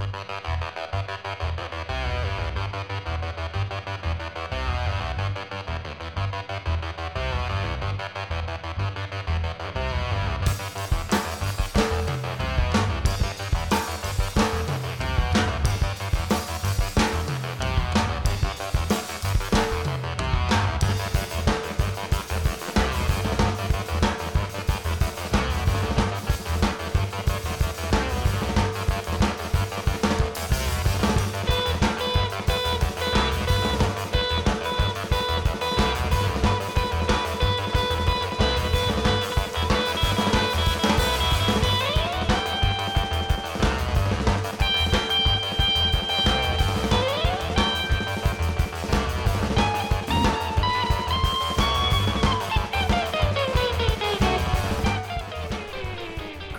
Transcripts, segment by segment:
Música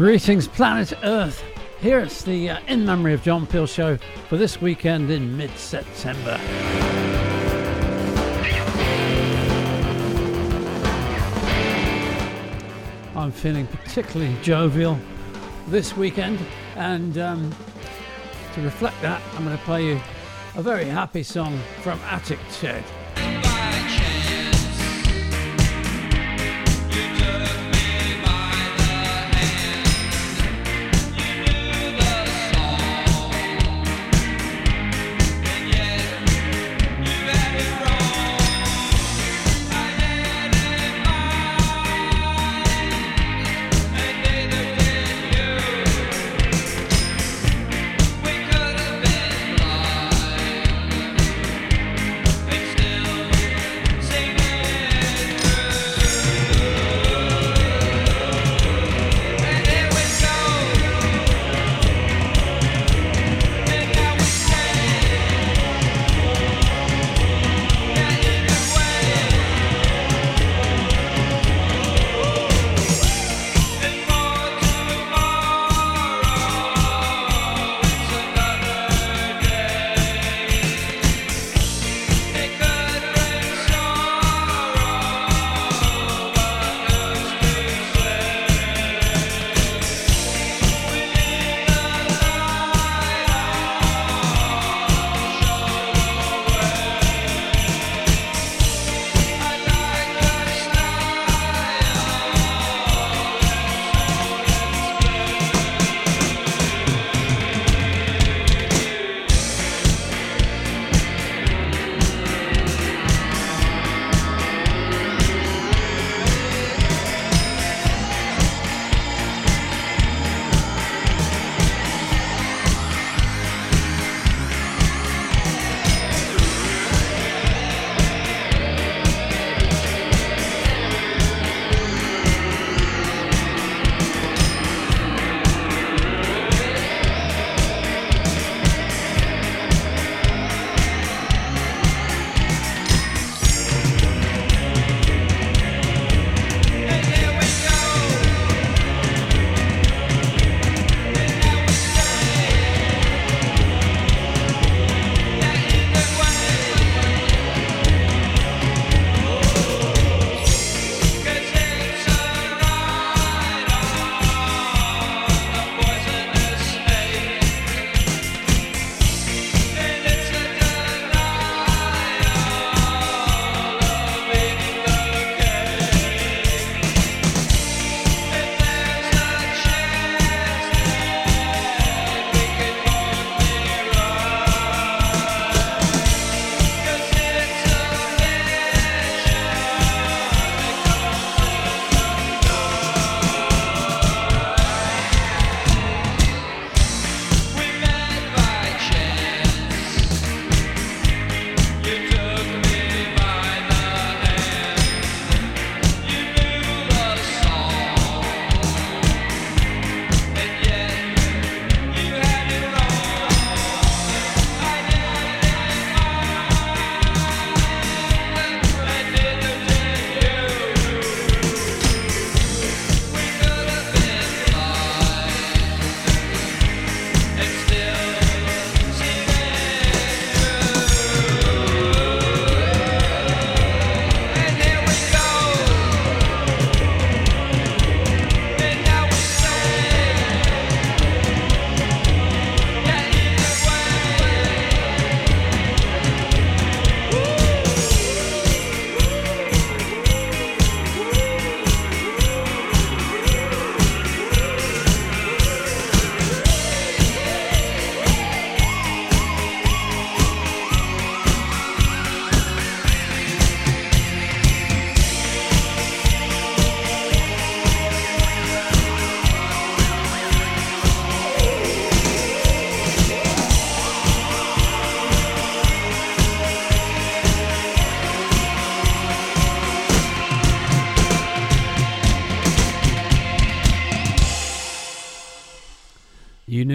Greetings, planet Earth. Here it's the uh, In Memory of John Peel show for this weekend in mid September. I'm feeling particularly jovial this weekend, and um, to reflect that, I'm going to play you a very happy song from Attic Shed.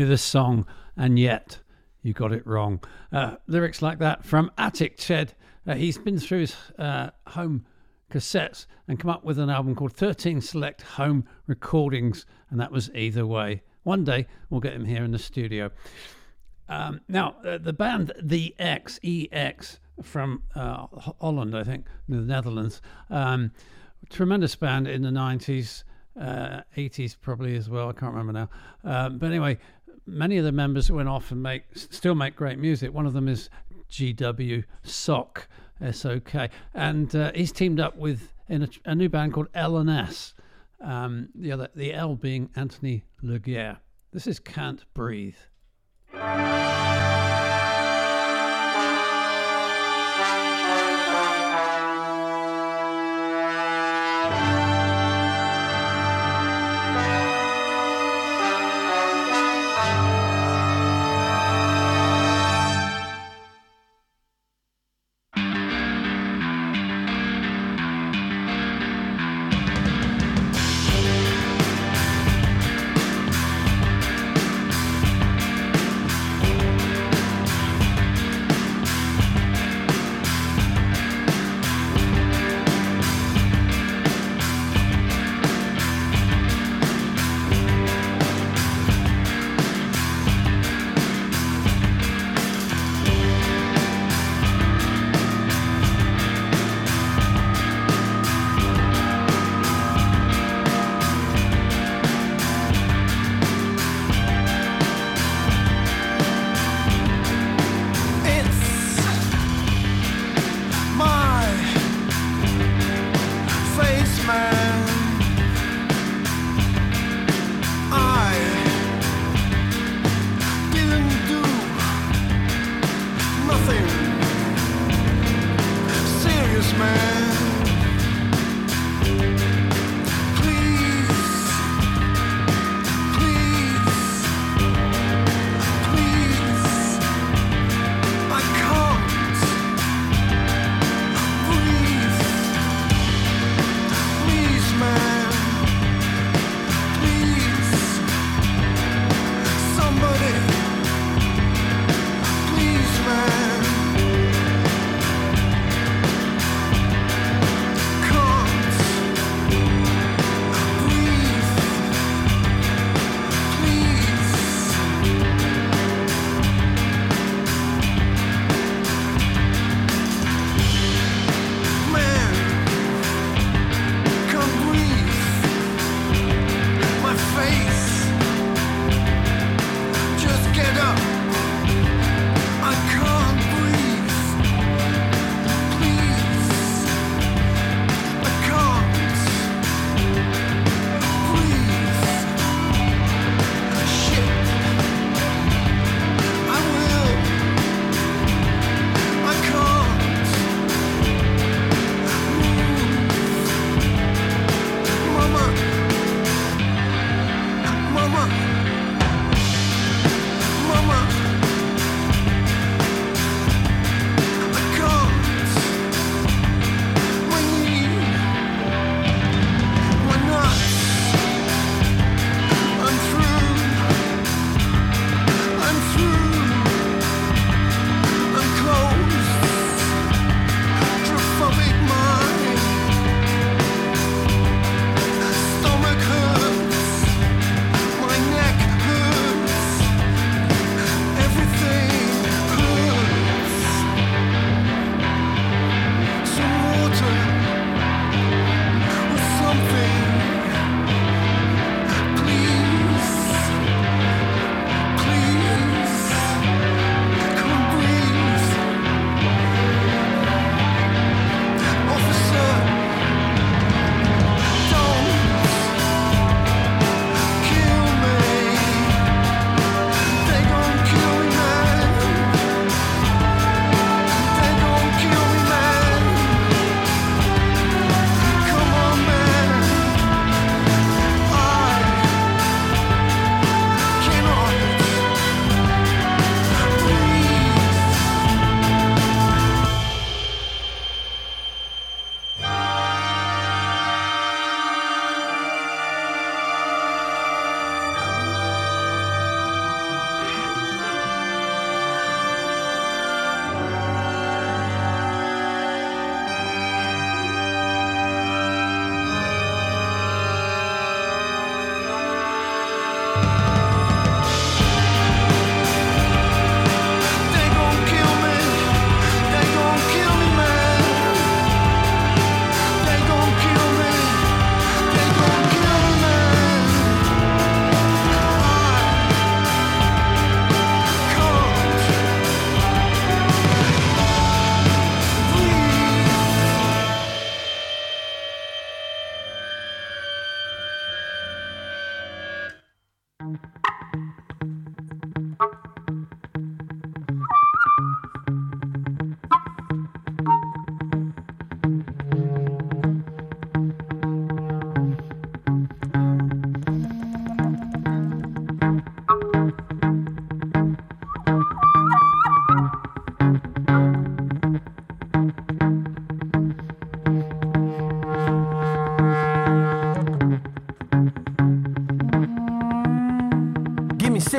The song, and yet you got it wrong. Uh, lyrics like that from Attic Shed. Uh, he's been through his uh, home cassettes and come up with an album called 13 Select Home Recordings, and that was Either Way. One day we'll get him here in the studio. Um, now, uh, the band The X, EX, from uh, Holland, I think, the Netherlands, um, tremendous band in the 90s, uh, 80s probably as well, I can't remember now. Um, but anyway, many of the members went off and make still make great music. One of them is GW Sok, S-O-K, and uh, he's teamed up with in a, a, new band called L and S. Um, the other, the L being Anthony Laguerre. This is Can't Breathe.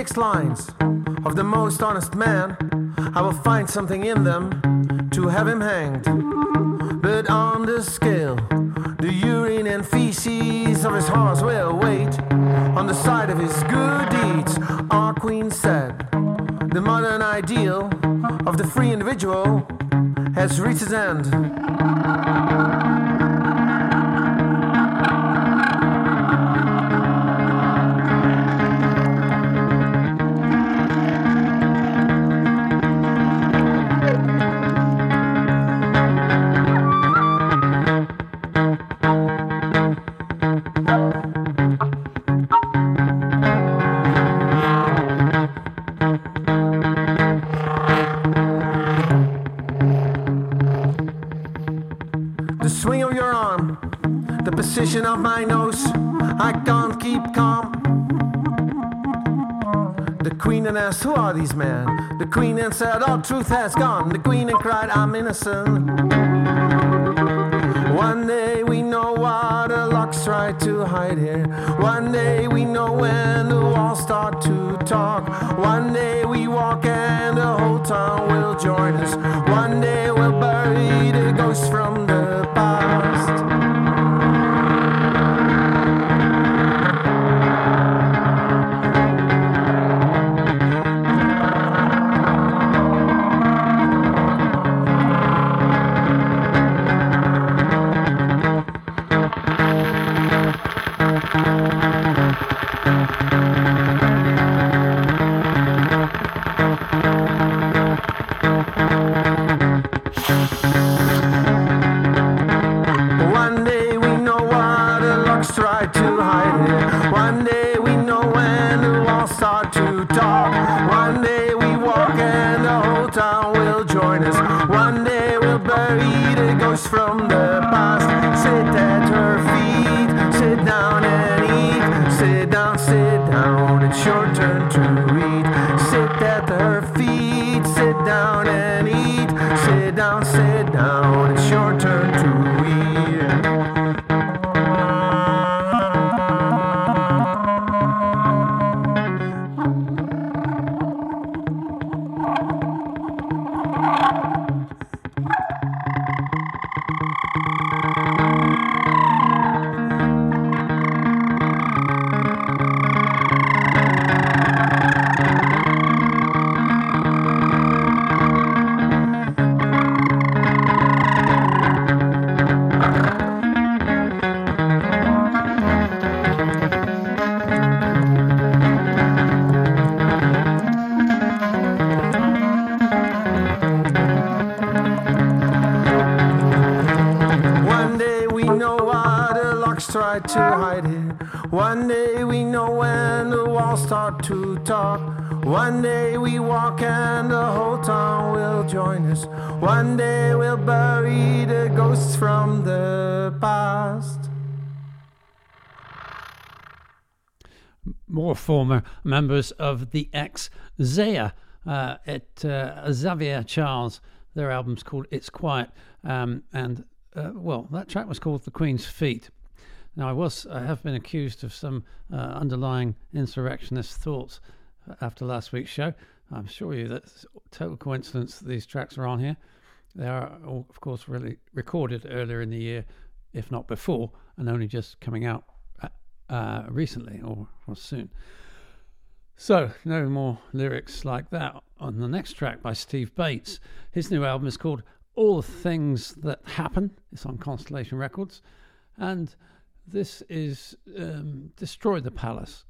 Honest lines of the most honest man, I will find something in them to have him hanged. But on the scale, the urine and feces of his horse will wait on the side of his good deeds. Our queen said, the modern ideal of the free individual has reached its end. Asked, Who are these men? The queen said, All truth has gone. The queen and cried, I'm innocent. One day we know what the locks try to hide here. One day we know when the walls start to talk. One day we walk and the whole town will join us. One day we'll bury the ghosts from former members of the ex Zaya uh, at uh, Xavier Charles. Their album's called It's Quiet, um, and uh, well, that track was called The Queen's Feet. Now, I was I have been accused of some uh, underlying insurrectionist thoughts after last week's show. I'm sure you that's total coincidence that these tracks are on here. They are, of course, really recorded earlier in the year, if not before, and only just coming out uh, recently or, or soon. So, no more lyrics like that on the next track by Steve Bates. His new album is called All the Things That Happen. It's on Constellation Records. And this is um, Destroy the Palace.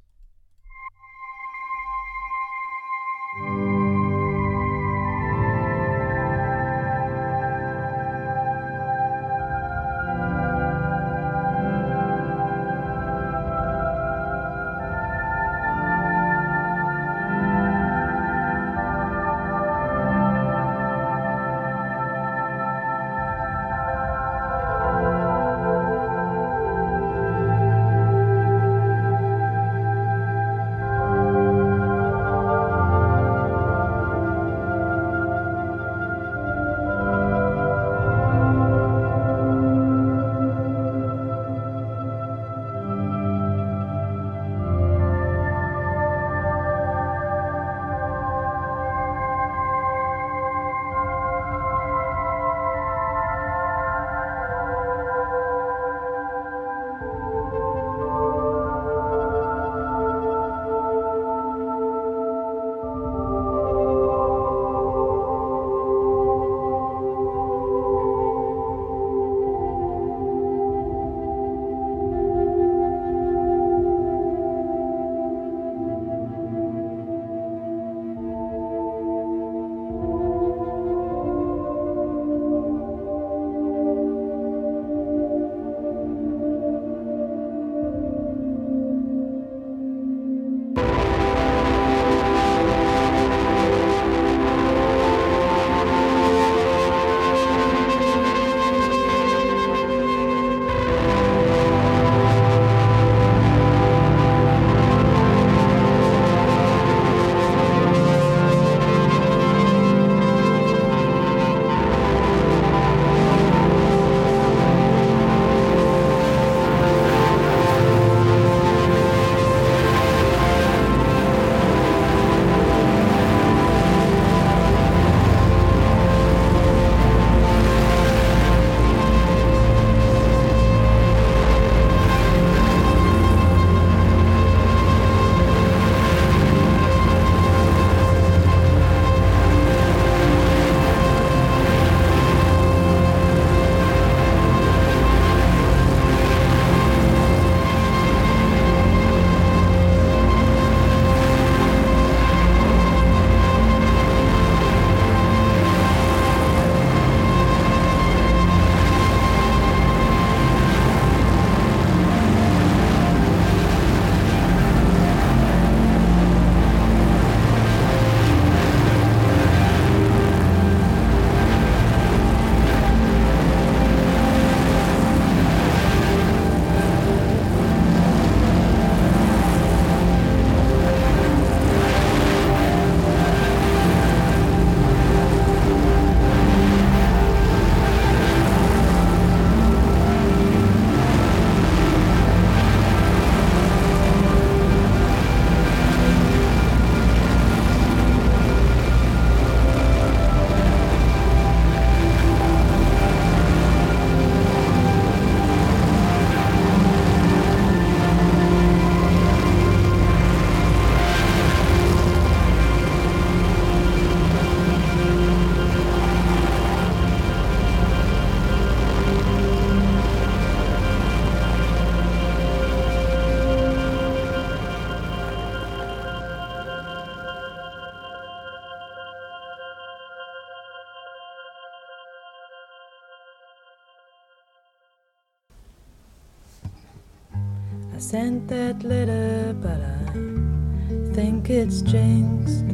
That letter, but I think it's jinxed.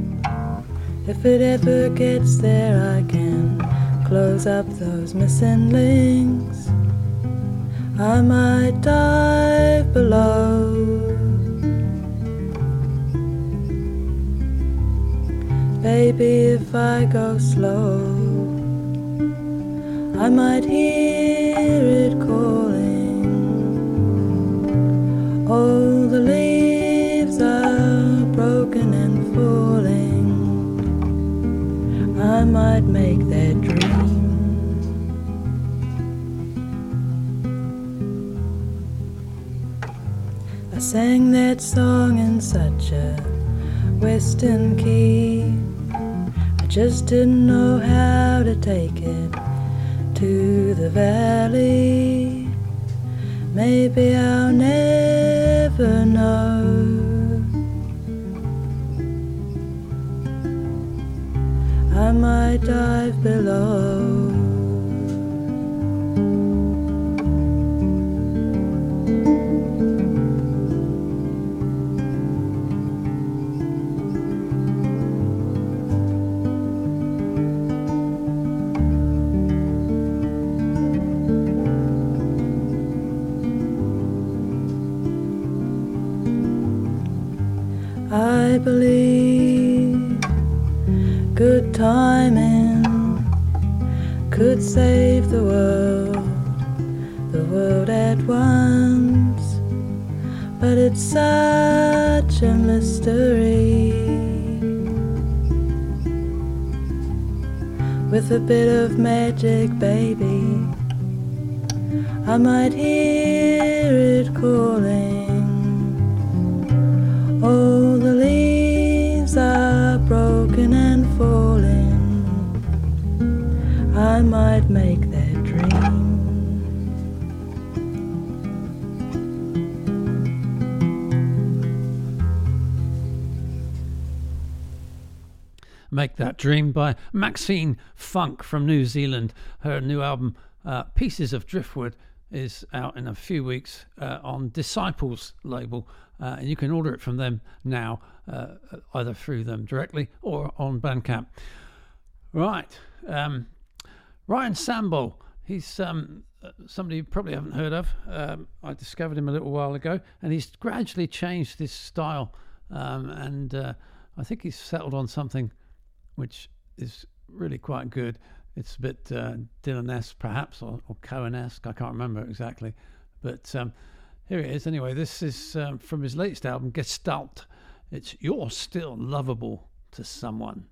If it ever gets there, I can close up those missing links. I might dive below. Baby, if I go slow, I might hear song in such a western key. I just didn't know how to take it to the valley. Maybe I'll never could save the world, the world at once. But it's such a mystery. With a bit of magic, baby, I might hear it calling. Oh, I might make that dream. Make That Dream by Maxine Funke from New Zealand. Her new album, uh, Pieces of Driftwood, is out in a few weeks uh, on Disciples label, uh, and you can order it from them now, uh, either through them directly or on Bandcamp. Right, um, Ryan Samble. He's um, somebody you probably haven't heard of. Um, I discovered him a little while ago, and he's gradually changed his style, um, and uh, I think he's settled on something which is really quite good. It's a bit uh, Dylan-esque, perhaps, or, or Cohen-esque. I can't remember exactly. But um, here it is. Anyway, this is um, from his latest album, Gestalt. It's You're Still Lovable to Someone.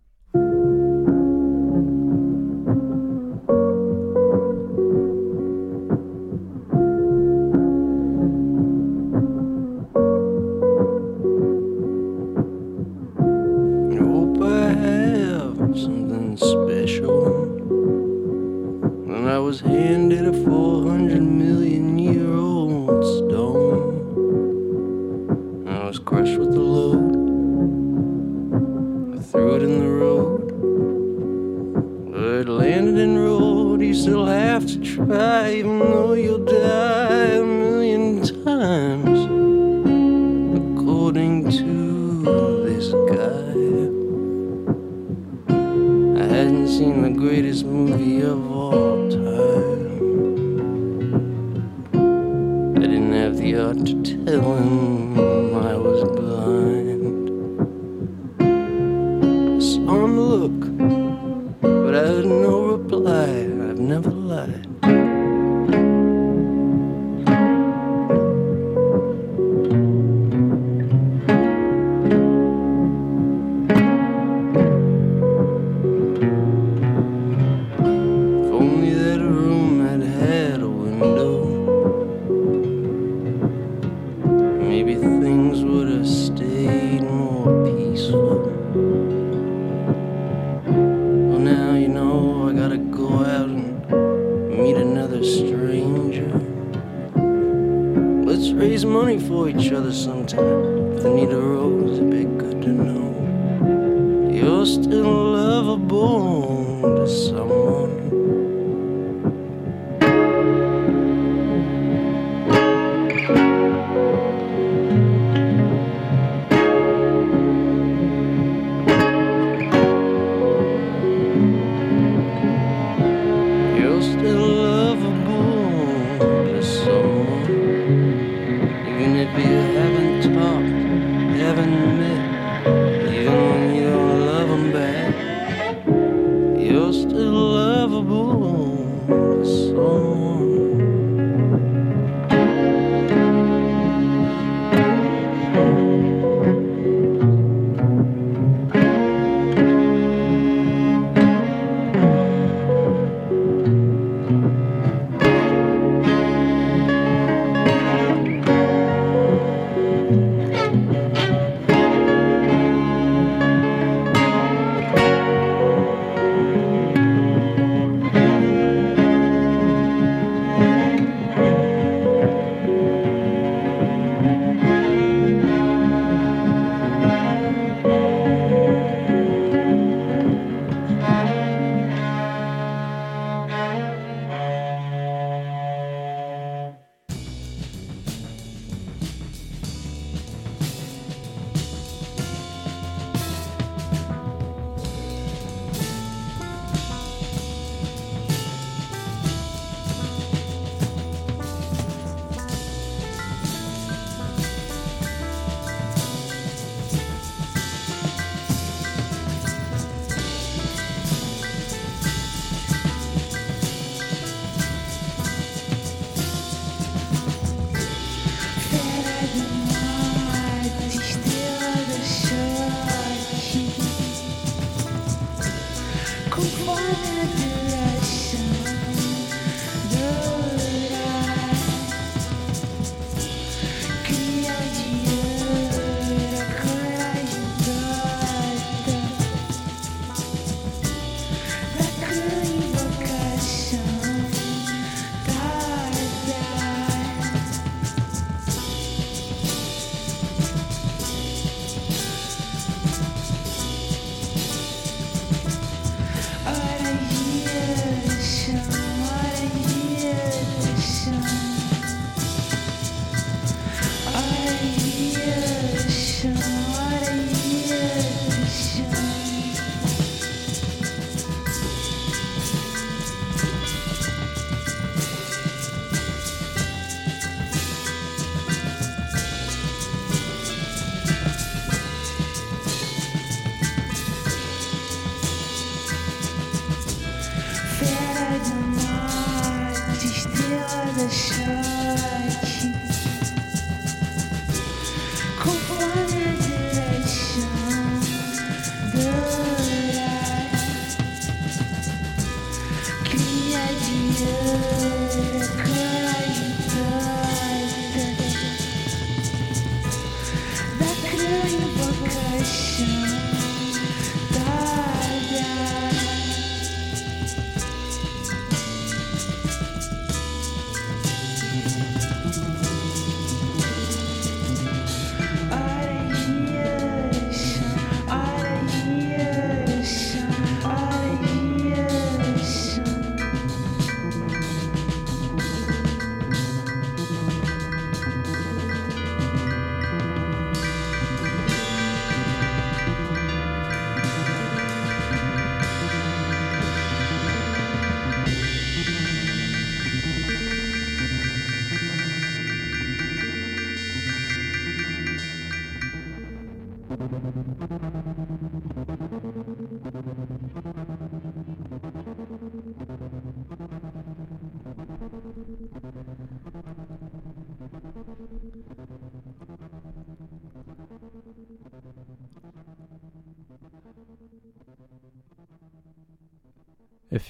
Raise money for each other sometime. If the need arose, it'd be good to know you're still lovable to someone.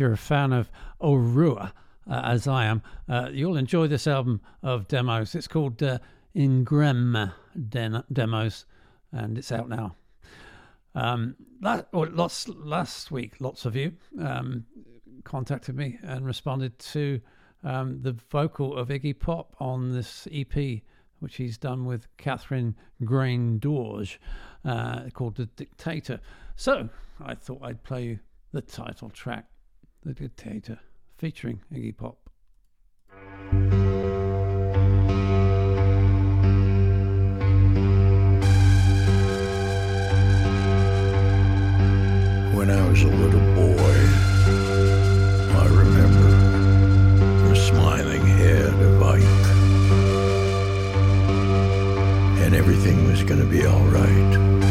You're a fan of Orua, uh, as I am, uh, you'll enjoy this album of demos. It's called uh, Ingrem Den- Demos, and it's out now. Um, last, lots, last week, lots of you um, contacted me and responded to um, the vocal of Iggy Pop on this EP, which he's done with Catherine Graindorge, uh, called The Dictator. So I thought I'd play you the title track the Dictator, featuring Iggy Pop. When I was a little boy, I remember the smiling head of Ike. And everything was going to be all right.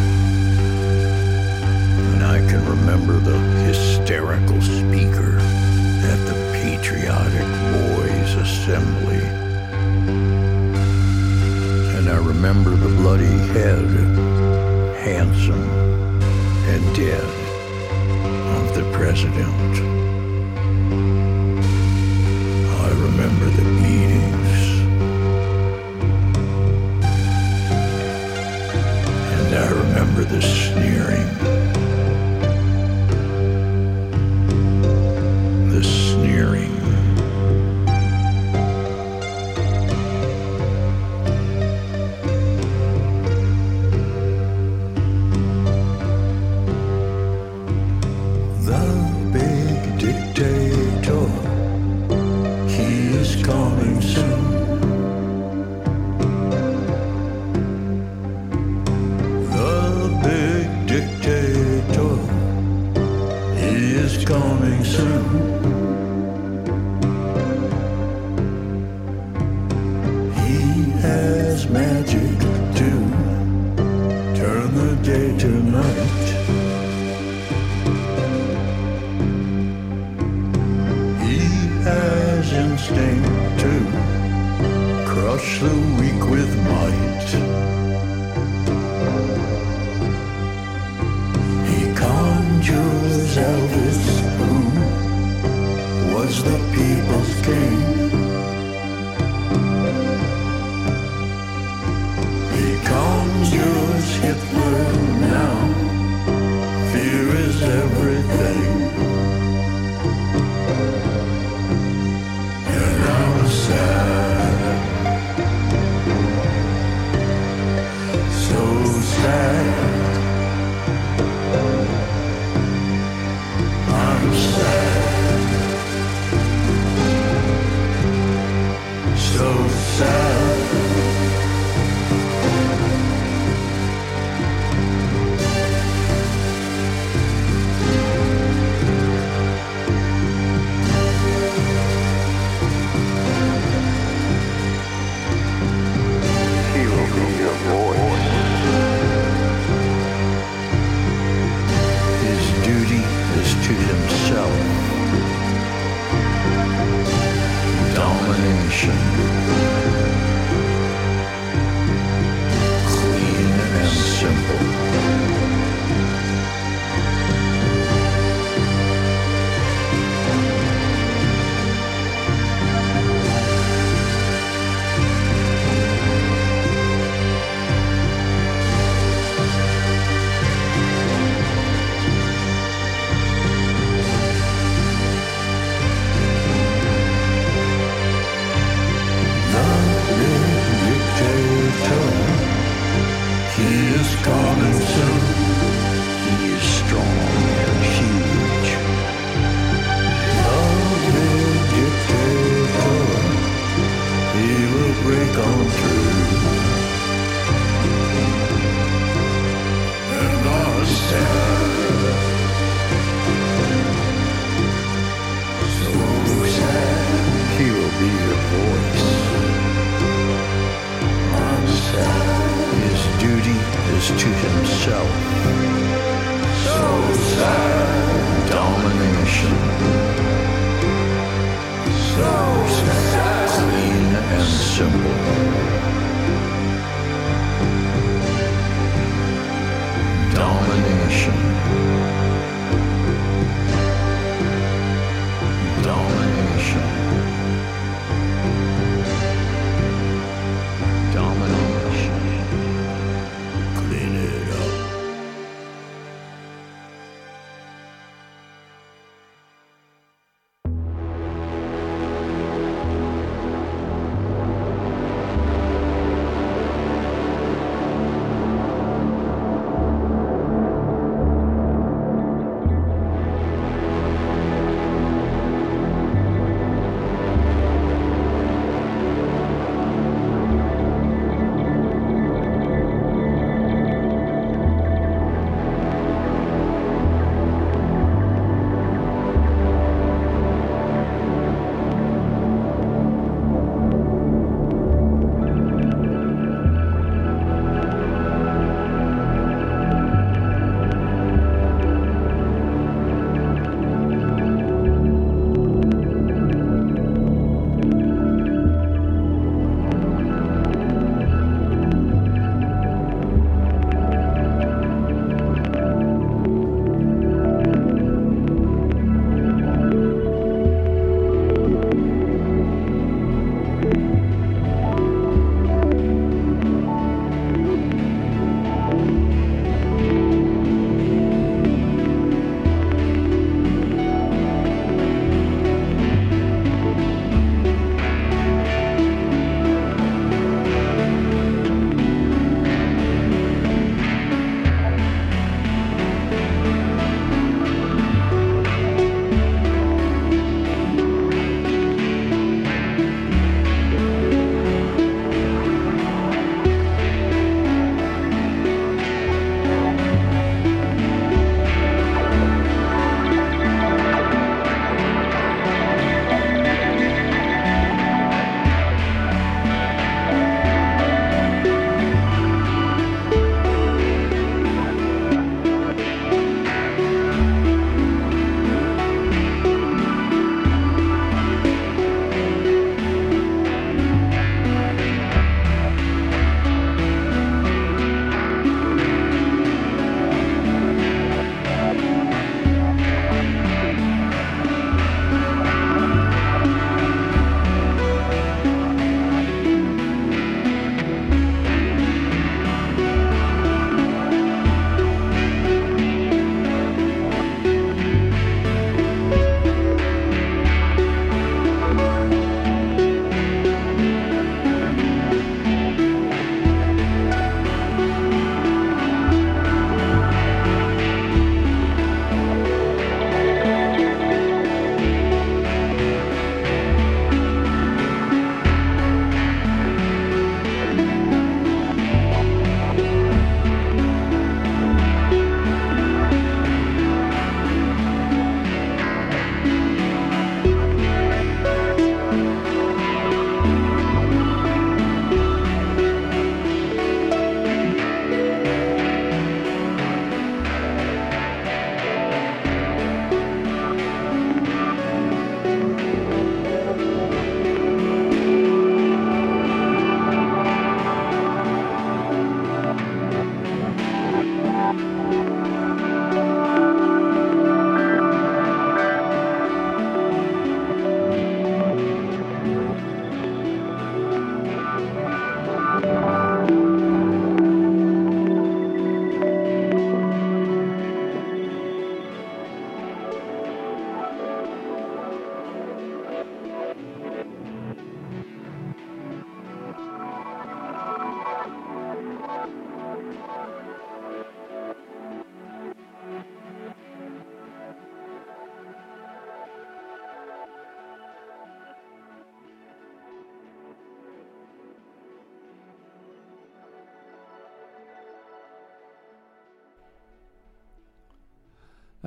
I can remember the hysterical speaker at the Patriotic Boys Assembly. And I remember the bloody head, handsome and dead, of the president. I remember the beatings. And I remember the sneering.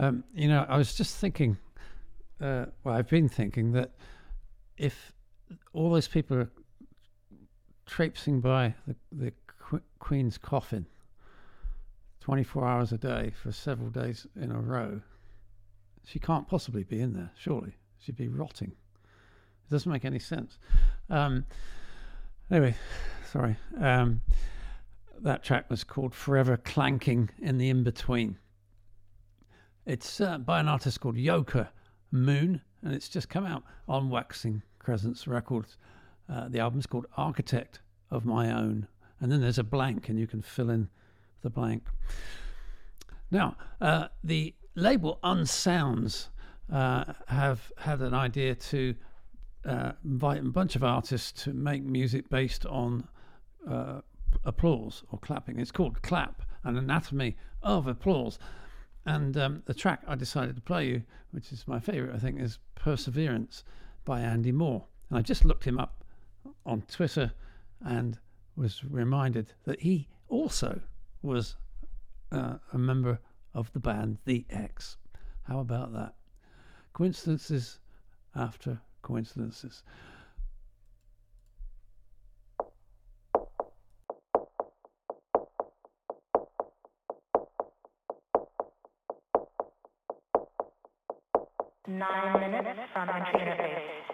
Um, you know, I was just thinking. Uh, well, I've been thinking that if all those people are traipsing by the, the qu- Queen's coffin 24 hours a day for several days in a row, she can't possibly be in there, surely. She'd be rotting. It doesn't make any sense. Um, anyway, sorry. Um, that track was called Forever Clanking in the In Between. It's uh, by an artist called Yoka Moon, and it's just come out on Waxing Crescents Records. Uh, the album's called Architect of My Own. And then there's a blank, and you can fill in the blank. Now, uh, the label Unsounds uh, have had an idea to uh, invite a bunch of artists to make music based on uh, applause or clapping. It's called Clap, an anatomy of applause. And um, the track I decided to play you, which is my favourite, I think, is Perseverance by Andy Moore. And I just looked him up on Twitter and was reminded that he also was uh, a member of the band The Ex. How about that? Coincidences after coincidences. Nine minutes from entry interface.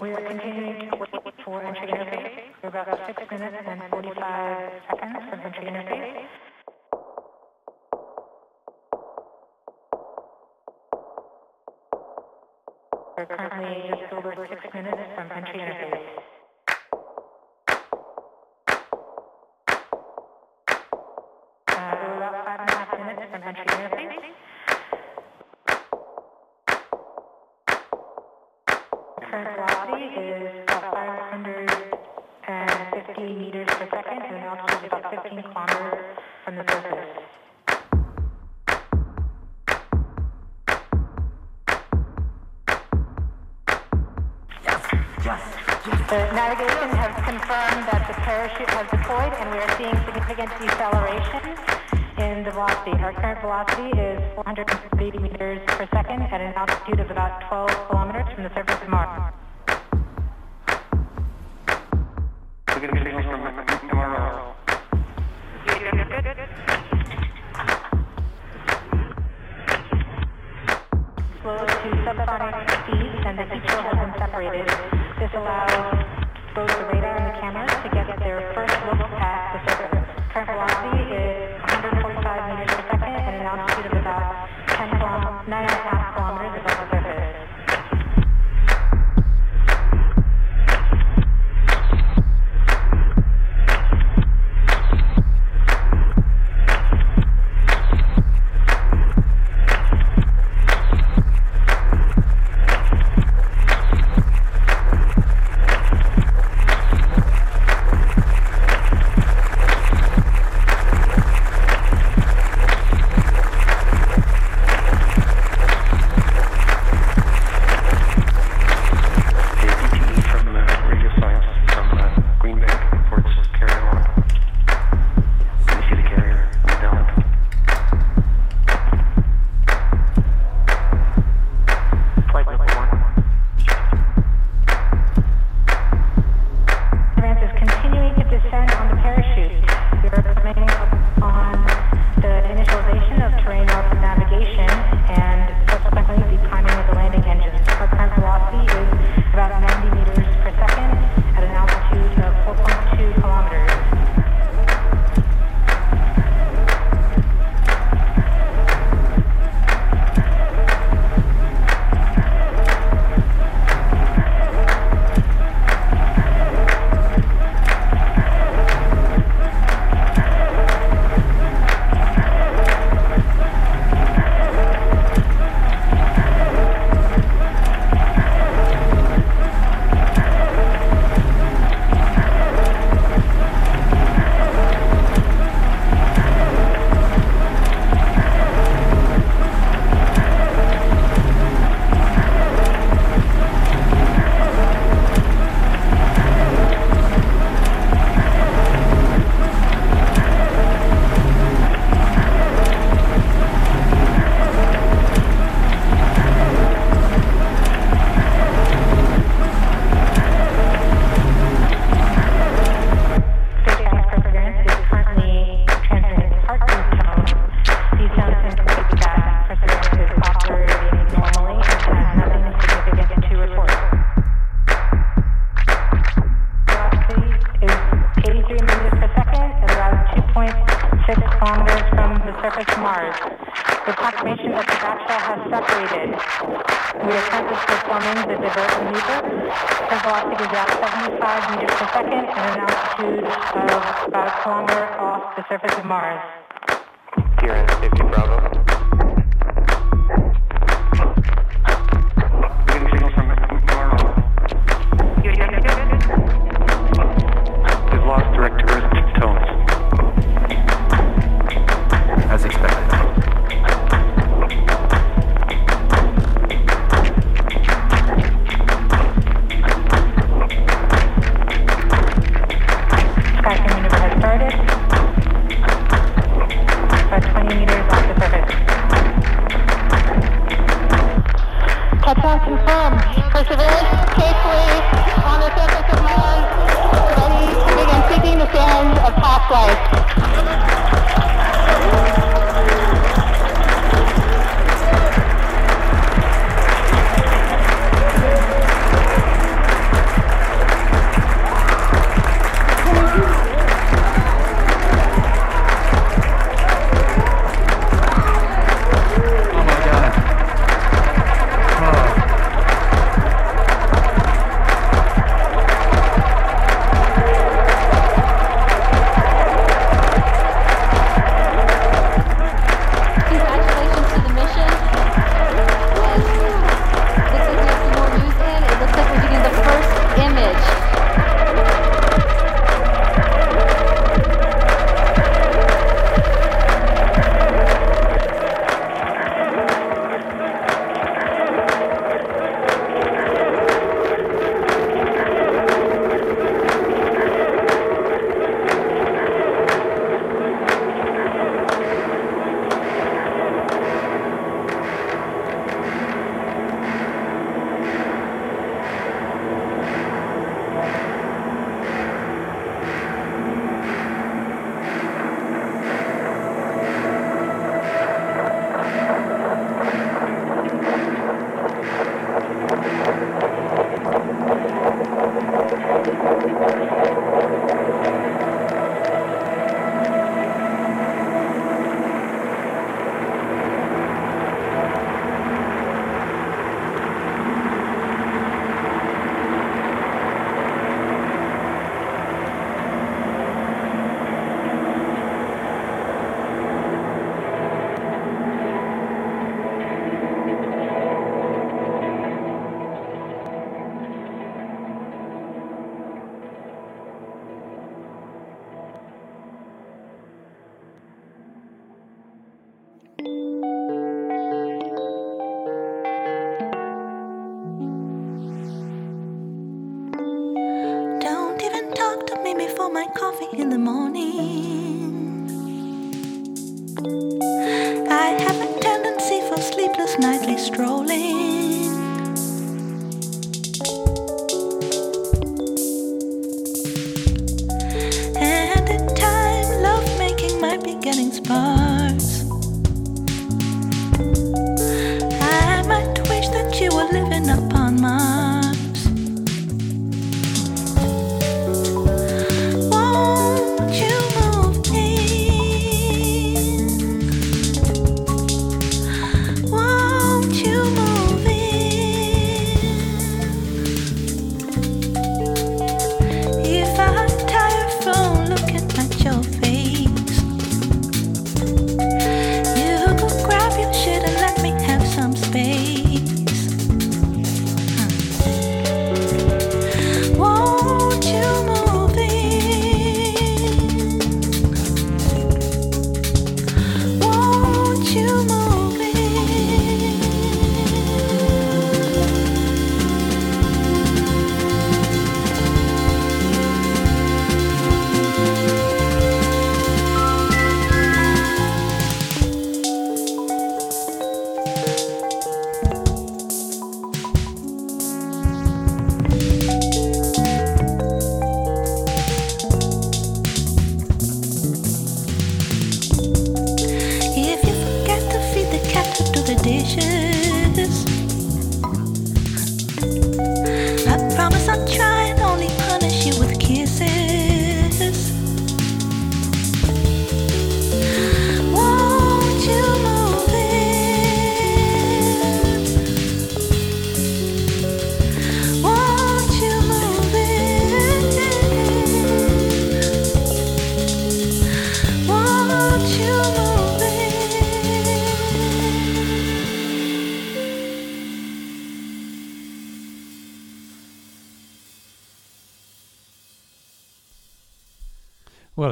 We are continuing to wait for entry interface. We're about six minutes and 45 seconds from entry interface. We're currently just over six minutes from entry interface. 550 meters per second and an altitude about 15 kilometers from the surface. The navigation has confirmed that the parachute has deployed and we are seeing significant deceleration in the velocity. Our current velocity is 480 meters per second at an altitude of about 12 kilometers from the surface of Mars.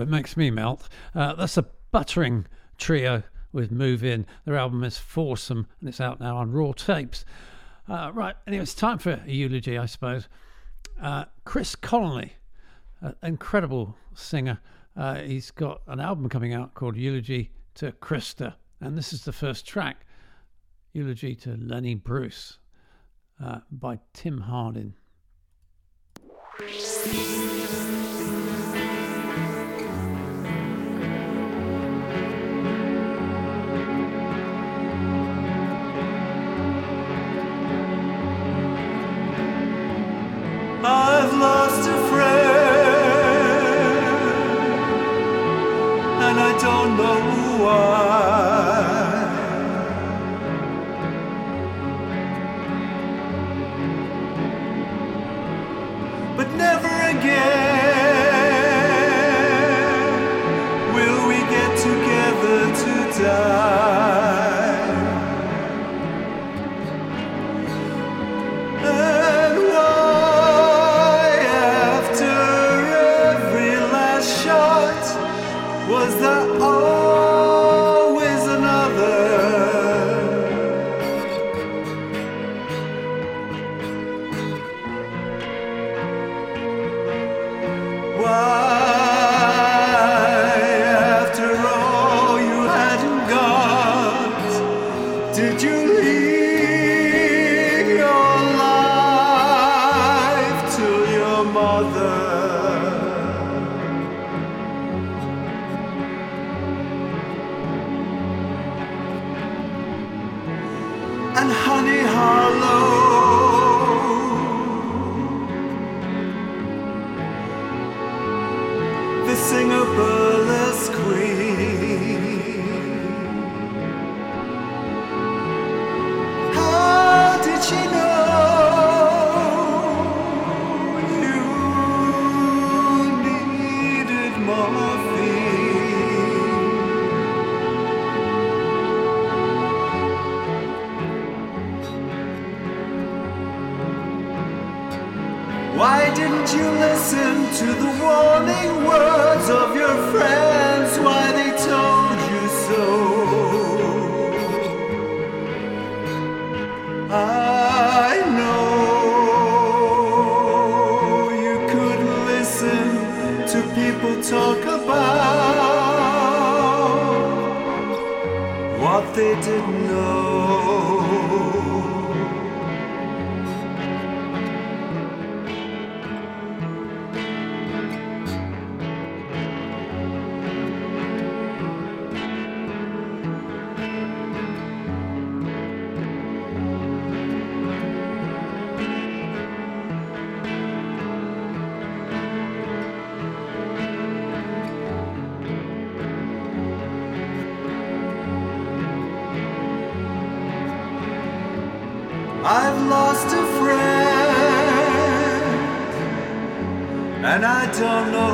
Makes me melt. Uh, that's a buttering trio with Move In. Their album is Foursome and it's out now on Raw Tapes. Uh, right, anyway, it's time for a eulogy, I suppose. Uh, Chris Connolly, an incredible singer. Uh, he's got an album coming out called Eulogy to Krista, and this is the first track, Eulogy to Lenny Bruce, uh, by Tim Hardin. I've lost a friend, and I don't know why. Don't know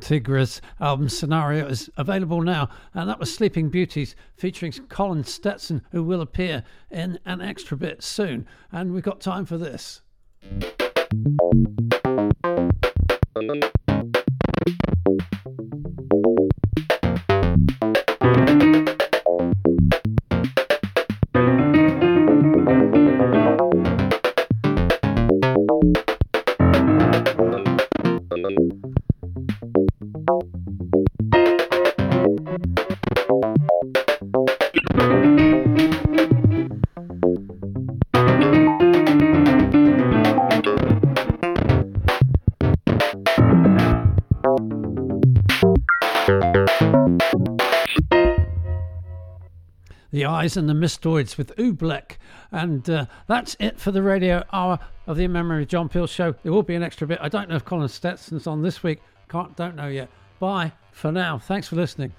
on, album Scenario is available now, and that was Sleeping Beauties featuring Colin Stetson, who will appear in an extra bit soon. And we've got time for this. Eyes and the Mistoids with Oobleck. And uh, that's it for the radio hour of the In Memory of John Peel show. There will be an extra bit. I don't know if Colin Stetson's on this week. Can't, don't know yet. Bye for now. Thanks for listening.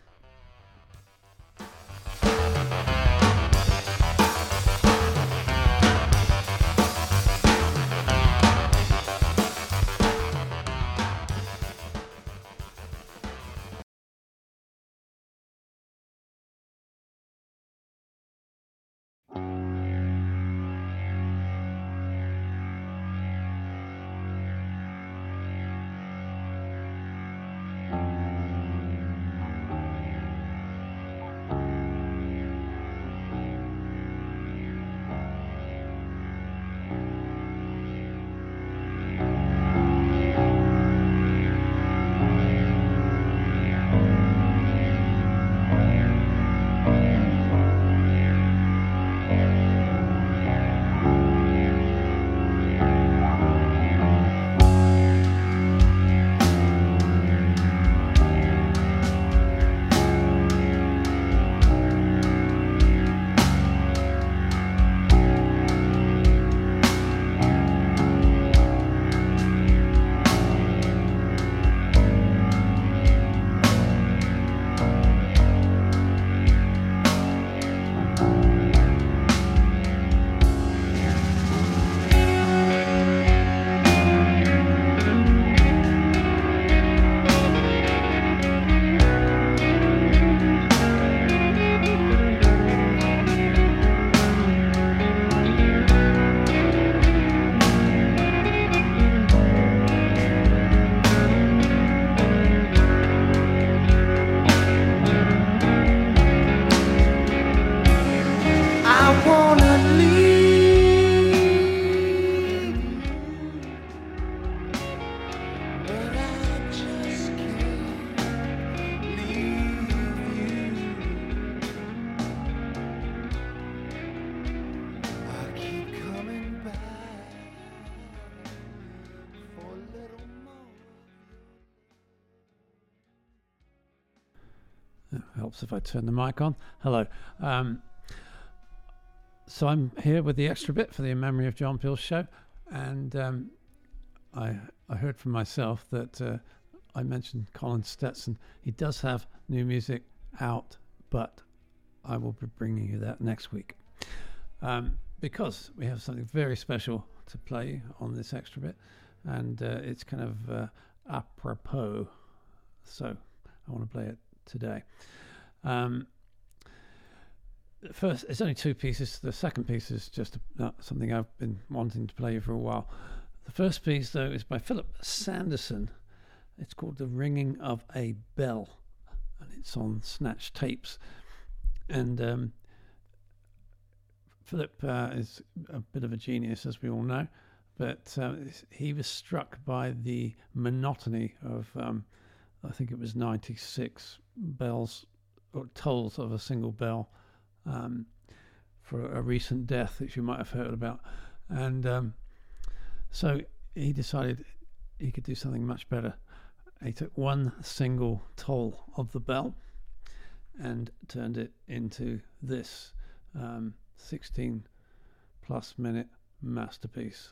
Turn the mic on. Hello. Um, so I'm here with the extra bit for the In Memory of John Peel show, and um, I I heard from myself that uh, I mentioned Colin Stetson. He does have new music out, but I will be bringing you that next week um, because we have something very special to play on this extra bit, and uh, it's kind of uh, apropos. So I want to play it today. Um, first, it's only two pieces. The second piece is just uh, something I've been wanting to play for a while. The first piece, though, is by Philip Sanderson. It's called The Ringing of a Bell, and it's on Snatch Tapes. And um, Philip uh, is a bit of a genius, as we all know, but uh, he was struck by the monotony of, um, I think it was 96 bells tolls of a single bell um, for a recent death that you might have heard about. And um, so he decided he could do something much better. He took one single toll of the bell and turned it into this um, 16 plus minute masterpiece.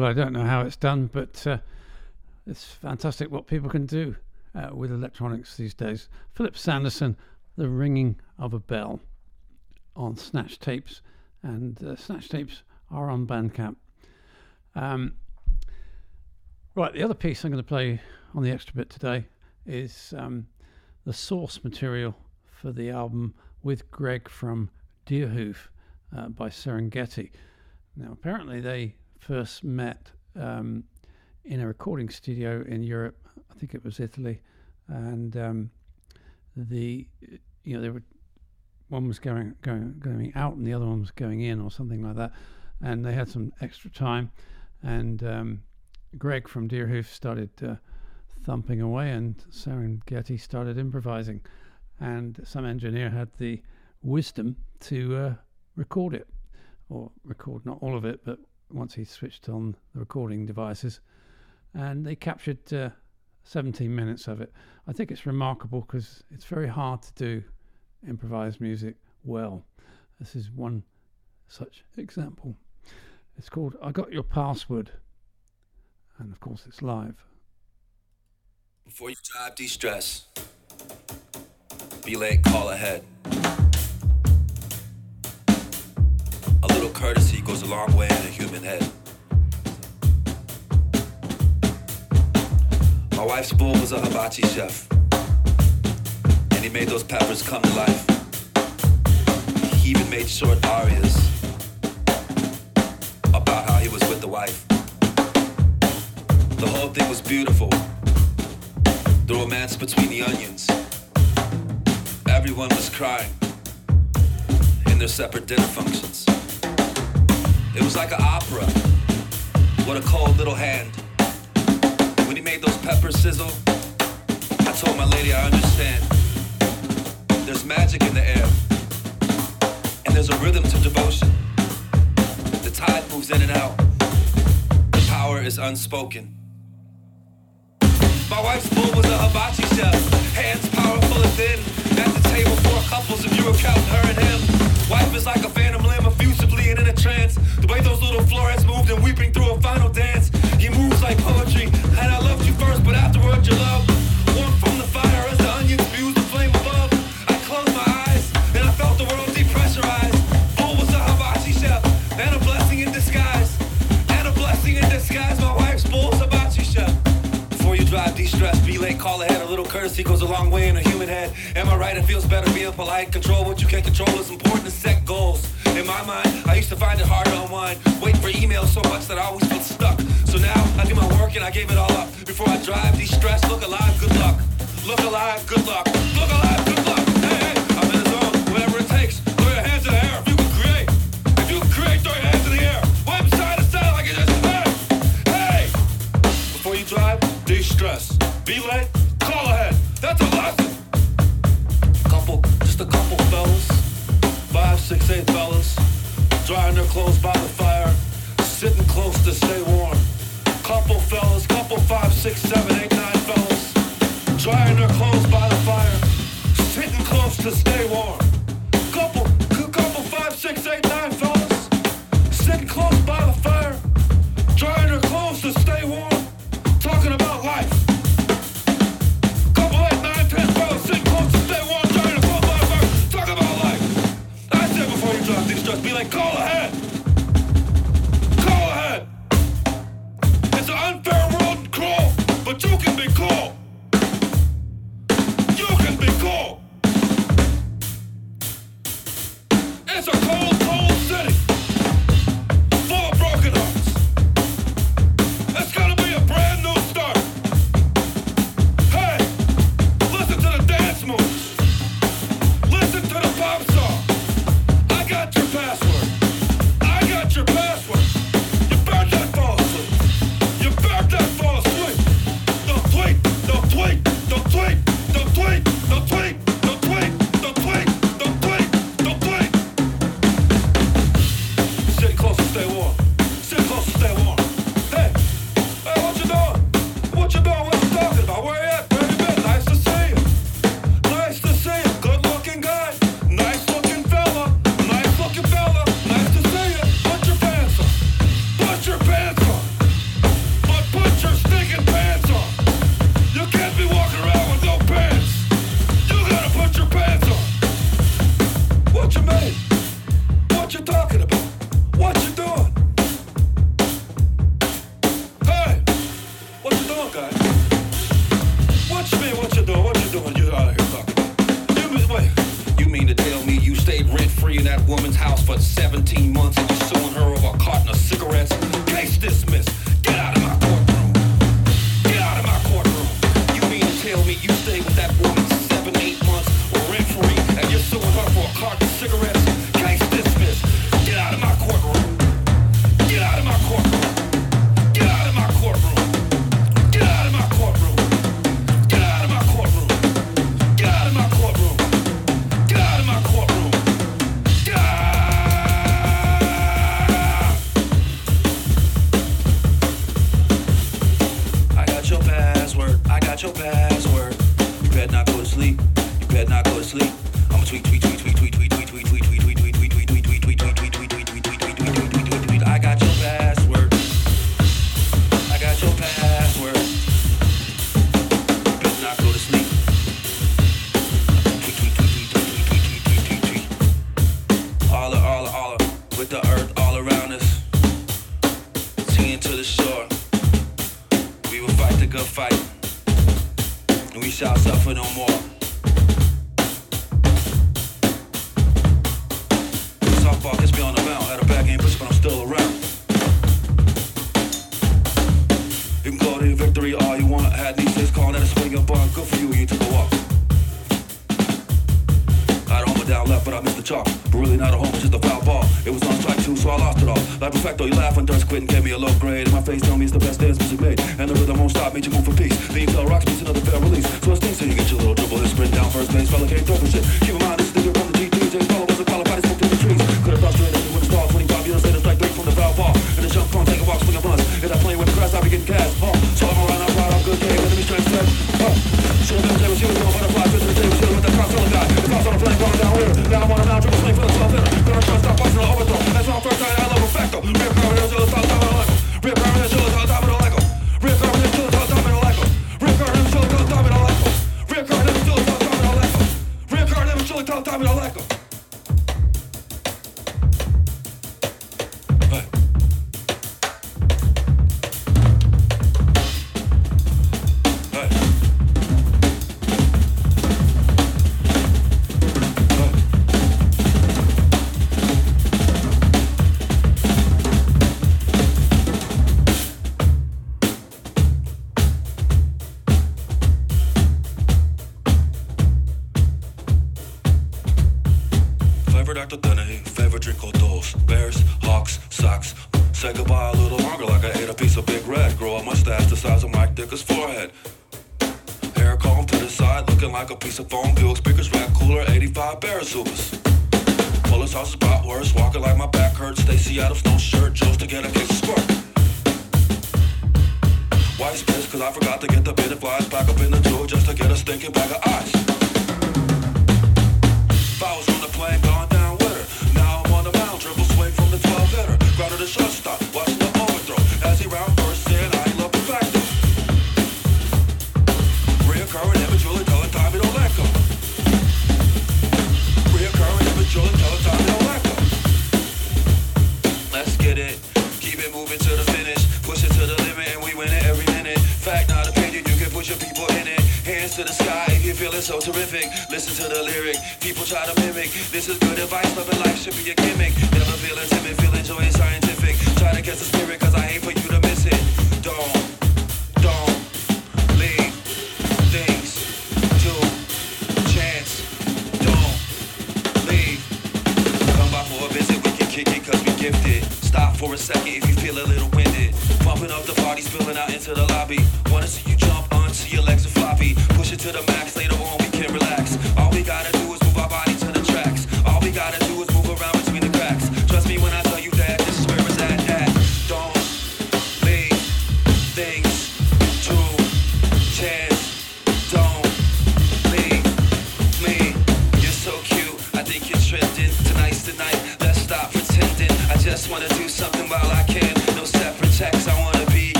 Well, I don't know how it's done, but uh, it's fantastic what people can do uh, with electronics these days. Philip Sanderson, The Ringing of a Bell on Snatch Tapes, and uh, Snatch Tapes are on Bandcamp. Um, right, the other piece I'm going to play on the extra bit today is um, the source material for the album with Greg from Deerhoof uh, by Serengeti. Now, apparently, they first met um, in a recording studio in Europe. I think it was Italy, and um, the you know they were one was going going going out and the other one was going in or something like that, and they had some extra time, and um, Greg from Deerhoof started uh, thumping away, and Serengeti started improvising, and some engineer had the wisdom to uh, record it, or record not all of it, but once he switched on the recording devices, and they captured uh, 17 minutes of it. I think it's remarkable because it's very hard to do improvised music well. This is one such example. It's called I Got Your Password, and of course, it's live. Before you drive, de stress. Be late, call ahead. Little courtesy goes a long way in a human head. My wife's bull was a hibachi chef, and he made those peppers come to life. He even made short arias about how he was with the wife. The whole thing was beautiful. The romance between the onions. Everyone was crying in their separate dinner functions. It was like an opera. What a cold little hand. When he made those peppers sizzle, I told my lady I understand. There's magic in the air. And there's a rhythm to devotion. The tide moves in and out. The power is unspoken. My wife's bull was a hibachi chef. Hands powerful and thin. At the table, four couples if you were counting her and him. Wife is like a phantom limb, trance. The way those little florets moved and weeping through a final dance. He moves like poetry. And I loved you first, but afterwards your love. Warm from the fire as the onions fuse the flame above. I closed my eyes and I felt the world depressurized. Bull was a hibachi chef and a blessing in disguise. And a blessing in disguise. My wife's bull's hibachi chef. Before you drive, de-stress, be late, call ahead. A little courtesy goes a long way in a human head. Am I right? It feels better being polite. Control what you can't control. is important goals. In my mind, I used to find it hard to unwind. Wait for emails so much that I always felt stuck. So now I do my work and I gave it all up. Before I drive, de-stress, look alive, good luck. Look alive, good luck. Look alive, good luck. Hey, hey, I'm in the zone. Whatever it takes, throw your hands in the air if you can create. If you can create, throw your hands in the air. Wave side to side like it just hey, hey. Before you drive, de-stress. Be late, Drying their clothes by the fire. Sitting close to stay warm. Couple fellas, couple five, six, seven, eight, nine fellas. Drying their clothes by the fire. Sitting close to stay warm. Couple, couple five, six, eight,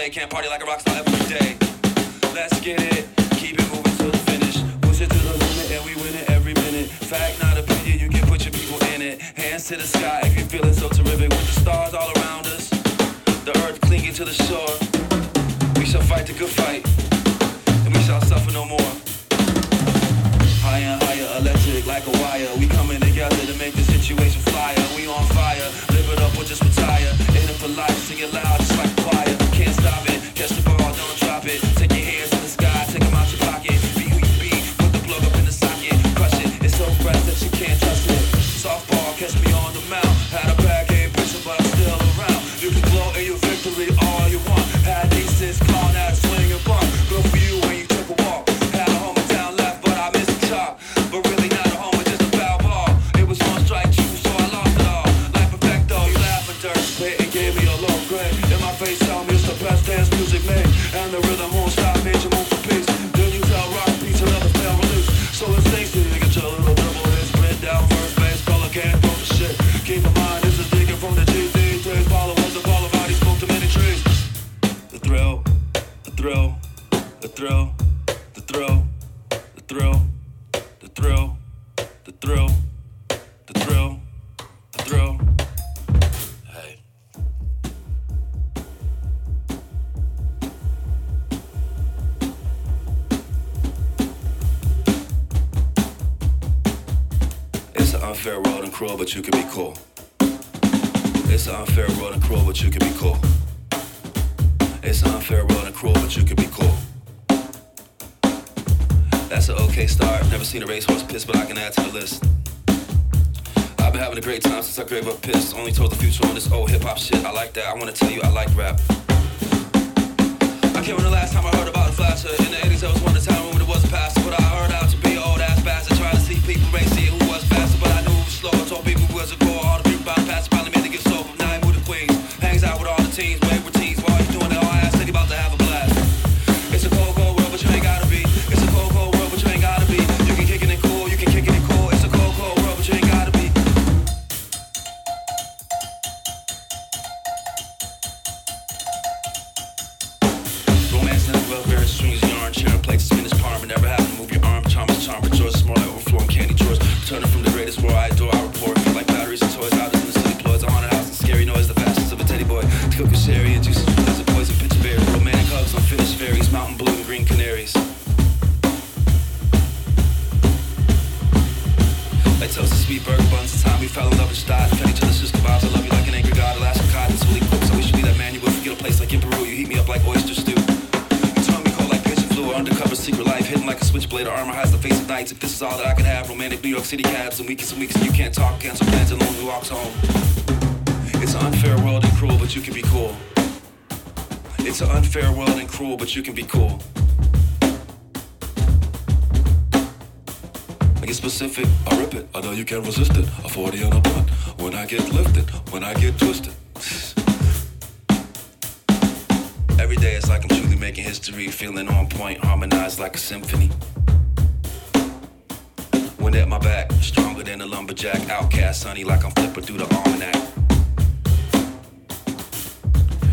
play. Can't party I gave up piss. Only told the future on this old hip hop shit. I like that. I wanna tell you, I like rap. I can't remember the last time I heard about a flasher. Uh, in the 80s, there was one time when City cabs and weekends and weeks, and you can't talk, cancel plans, and lonely walks home. It's an unfair world and cruel, but you can be cool. It's an unfair world and cruel, but you can be cool. I get specific, I rip it. I know you can't resist it. A 40 on a blunt. When I get lifted, when I get twisted. Every day it's like I'm truly making history, feeling on point, harmonized like a symphony. At my back, stronger than a lumberjack, outcast, sunny like I'm flipping through the almanac.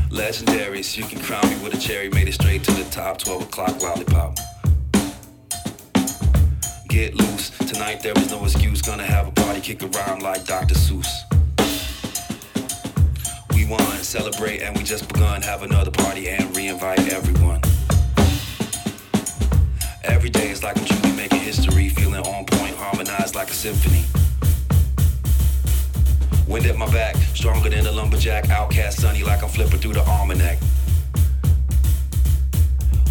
Legendaries, you can crown me with a cherry, made it straight to the top, 12 o'clock lollipop. Get loose, tonight there is no excuse, gonna have a party, kick around like Dr. Seuss. We won, celebrate, and we just begun, have another party and re-invite everyone. Every day is like I'm truly making history, feeling on point, harmonized like a symphony. Wind at my back, stronger than a lumberjack, outcast sunny like I'm flipping through the almanac.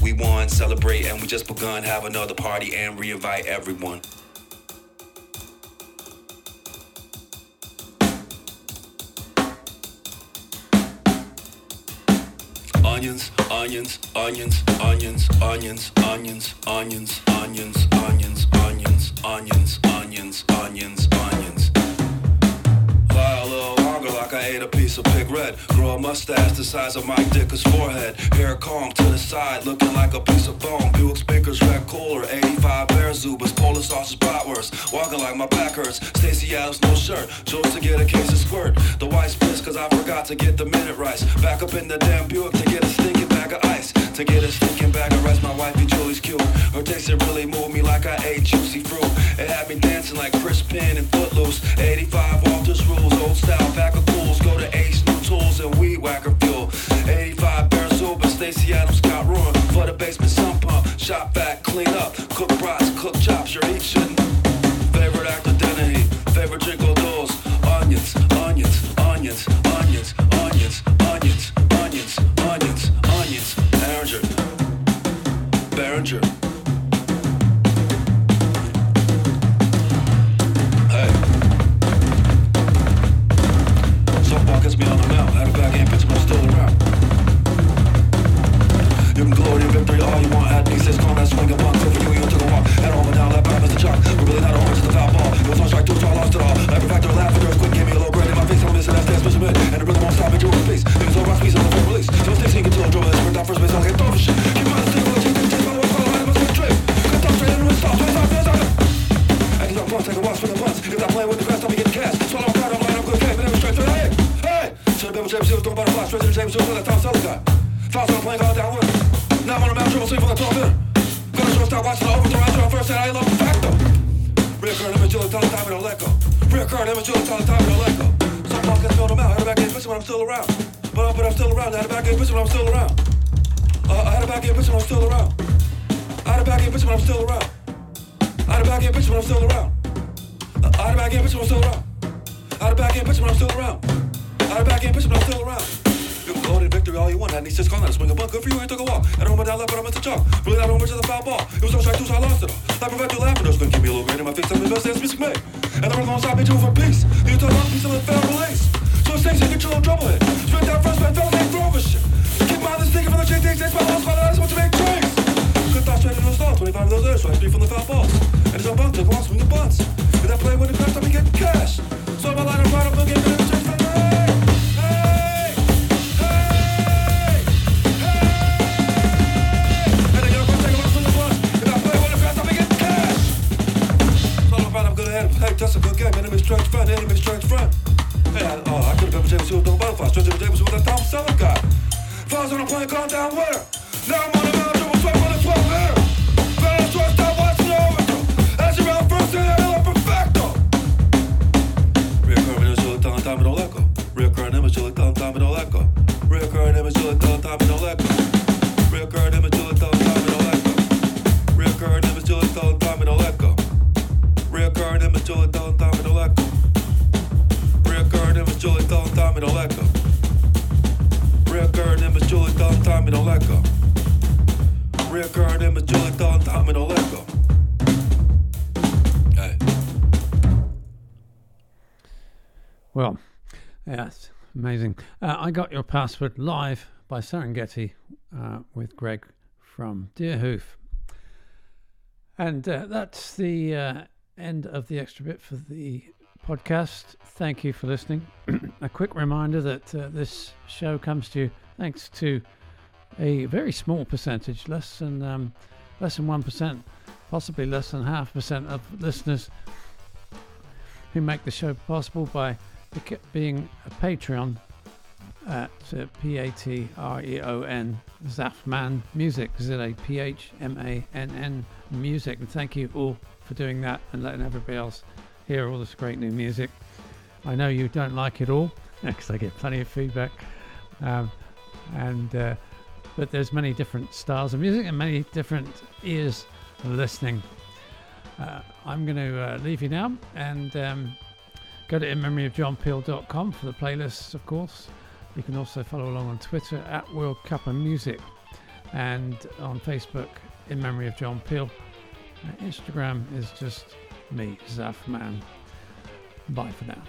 We won, celebrate, and we just begun, have another party and re-invite everyone. Onions, onions, onions, onions, onions, onions, onions, onions, onions, onions, onions, onions, onions, I ate a piece of pig red. Grow a mustache the size of Mike Ditka's forehead. Hair combed to the side, looking like a piece of bone. Buick speakers, red cooler, 85 bear Zubaz, polar sausages, bratwurst. Walking like my back hurts. Stacy Adams, no shirt. Chose to get a case of squirt. The wife's pissed cause I forgot to get the minute rice. Back up in the damn Buick to get a stinking bag of ice. To get a stinking bag of rice, my and Julie's cute. Her taste it really moved me like I ate juicy fruit. It had me dancing like Chris Penn and Footloose. 85 Walters rules, old style pack of fools. Go to Ace New Tools and Weed Whacker Fuel. 85 Baron Soup Stacy Adams got ruin. For the basement sump pump. Shop back, clean up. Cook brats, cook chops, your eat i. You can glory in victory, all you want. Addy says, "Come on, swing and punch." Over you, you took a walk, and over now, that bat was a chalk. We're really not a foul ball. Two, so I lost it all. In my face. I'm missing that stance, and the rhythm won't stop face. Release. I'm out first base, I get over shit. Keep stick, I'll take the a walk, swing the blunts. If I'm playing with the 是跟不是不是东方的话，说是谁不是为了讨生感，放纵朋友的安稳，那么的描述我随风的作品，跟着说大话是 first and I love factor。Reoccur 那么就当了 time don't let go。Reoccur 那么就当了 throw them out, had a back end pussy when I'm still around. But I'm, but I'm still around, had a back end pussy when I'm still around. Uh, I had a back end pussy when I'm still around. I had a back end pussy when I'm still around. I had a back end uh, pussy when I'm still around. I had a back end pussy when I'm still around. I had a back end pussy when I'm still around. I a back pitch when I'm still around. You can go to victory all you want. Had any six gone, swing a buck. Good for you, ain't took a walk. And home down left, but I missed a chalk. Really I don't much of the foul ball. It was no strike two, so I lost it all. That prevent you laughing, those gonna keep me a little grin in my face. I'm the best dance music made. And the rhythm on stop me two for peace. You talk about peace and let fail release. So it stays in control, trouble it. Sprint down first, man, don't make Grover shit. Keep my other sticking from the chain, takes, takes my lost, my last, what you make trades. Good thoughts straight into the stall, 25 of those so I speed from the foul balls. And it's on bounce, take one, swing the bunts. If I play when it comes, I'm getting cash. So my line, I'm right up, looking, and that's a good game. Enemy strikes friend, enemy strikes friend. And uh, I could have been James, who don't bother. Straight to the tables with a thumb, summer guy. Flies on a plane, calm down where? Now I'm on a amazing. Uh, I got your password live by Serengeti uh, with Greg from Deerhoof. And uh, that's the uh, end of the extra bit for the podcast. Thank you for listening. a quick reminder that uh, this show comes to you thanks to a very small percentage, less than um, less than one percent, possibly less than half percent of listeners who make the show possible by being a Patreon at uh, P A T R E O N Zaphmann Music Z A P H M A N N Music. And thank you all for doing that and letting everybody else hear all this great new music. I know you don't like it all because I get plenty of feedback. Um, and uh, but there's many different styles of music and many different ears listening. Uh, I'm going to uh, leave you now and um, Go to inmemoryofjohnpeel.com for the playlists, of course. You can also follow along on Twitter at World Cup and Music and on Facebook in memory of John Peel. Instagram is just me, Zaphmann. Bye for now.